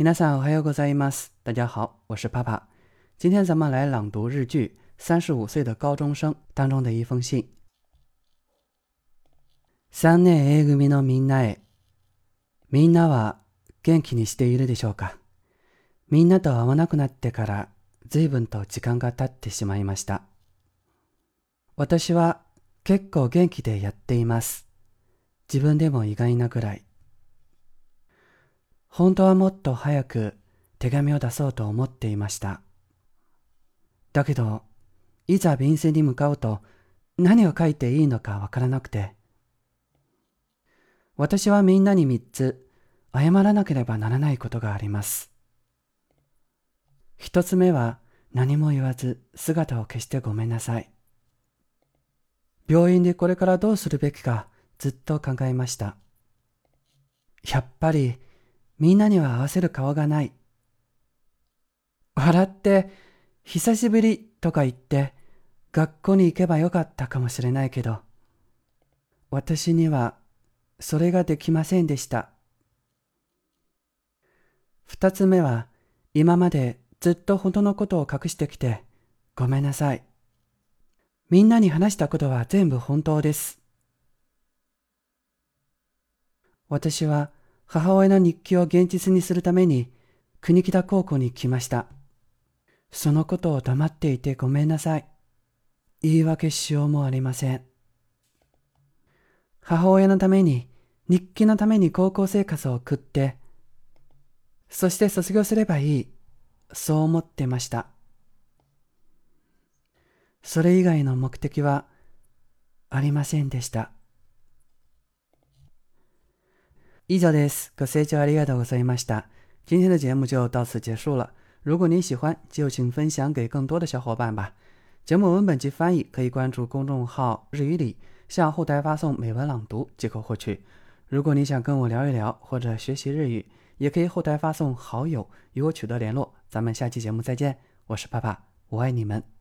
皆さんおはようございます。大家好，我是帕帕。今天咱们来朗读日剧《三十五岁的高中生》当中的一封信。3年 A 組のみんなへ。みんなは元気にしているでしょうか？みんなと会わなくなってから随分と時間が経ってしまいました。私は結構元気でやっています。自分でも意外なぐらい。本当はもっと早く手紙を出そうと思っていました。だけど、いざ便箋に向かうと何を書いていいのかわからなくて。私はみんなに3つ謝らなければならないことがあります。一つ目は何も言わず姿を消してごめんなさい。病院でこれからどうするべきかずっと考えました。やっぱりみんなには合わせる顔がない。笑って久しぶりとか言って学校に行けばよかったかもしれないけど、私にはそれができませんでした。二つ目は今までずっと本当のことを隠してきてごめんなさい。みんなに話したことは全部本当です。私は母親の日記を現実にするために国北高校に来ました。そのことを黙っていてごめんなさい。言い訳しようもありません。母親のために、日記のために高校生活を送って、そして卒業すればいい。そう思ってました。それ以外の目的はありませんでした。以上です。ご清聴ありがとうございました。今天的节目就到此结束了。如果您喜欢，就请分享给更多的小伙伴吧。节目文本及翻译可以关注公众号“日语里”，向后台发送美文朗读即可获取。如果你想跟我聊一聊或者学习日语，也可以后台发送好友与我取得联络。咱们下期节目再见，我是爸爸，我爱你们。